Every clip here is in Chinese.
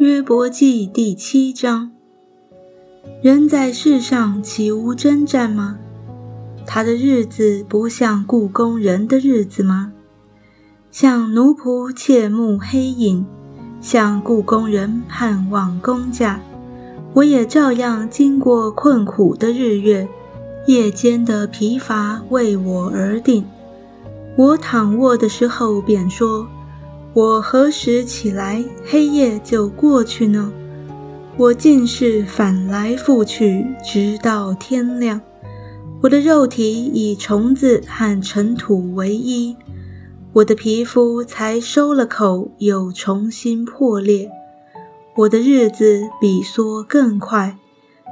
约伯记第七章：人在世上岂无征战吗？他的日子不像故宫人的日子吗？像奴仆切慕黑影，像故宫人盼望公价。我也照样经过困苦的日月，夜间的疲乏为我而定。我躺卧的时候，便说。我何时起来，黑夜就过去呢？我竟是反来覆去，直到天亮。我的肉体以虫子和尘土为衣，我的皮肤才收了口，又重新破裂。我的日子比梭更快，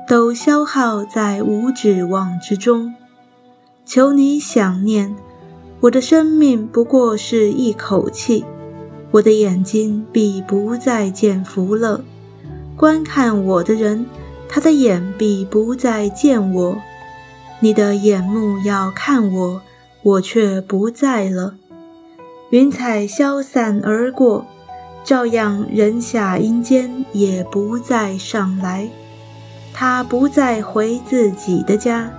都消耗在无指望之中。求你想念，我的生命不过是一口气。我的眼睛必不再见福了，观看我的人，他的眼必不再见我。你的眼目要看我，我却不在了。云彩消散而过，照样人下阴间也不再上来。他不再回自己的家，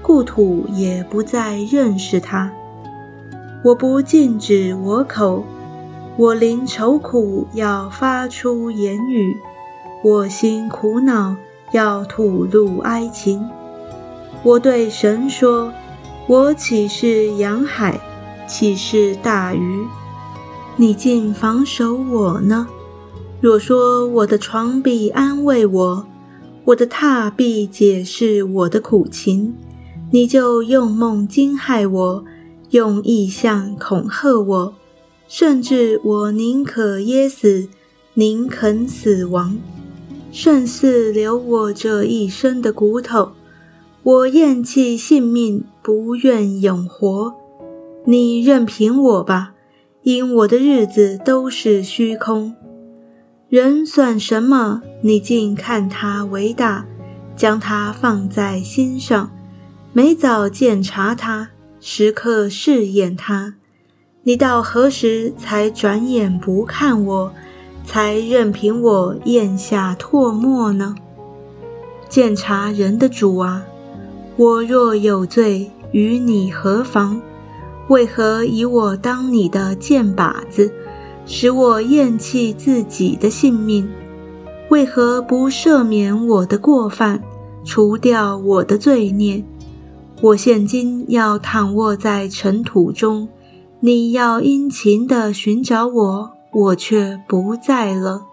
故土也不再认识他。我不禁止我口。我临愁苦，要发出言语；我心苦恼，要吐露哀情。我对神说：“我岂是洋海，岂是大鱼？你竟防守我呢？若说我的床必安慰我，我的榻必解释我的苦情，你就用梦惊害我，用意象恐吓我。”甚至我宁可噎死，宁肯死亡，胜似留我这一身的骨头。我厌弃性命，不愿永活。你任凭我吧，因我的日子都是虚空。人算什么？你竟看他为大，将他放在心上，每早检查他，时刻试验他。你到何时才转眼不看我，才任凭我咽下唾沫呢？鉴察人的主啊，我若有罪，与你何妨？为何以我当你的箭靶子，使我厌弃自己的性命？为何不赦免我的过犯，除掉我的罪孽？我现今要躺卧在尘土中。你要殷勤地寻找我，我却不在了。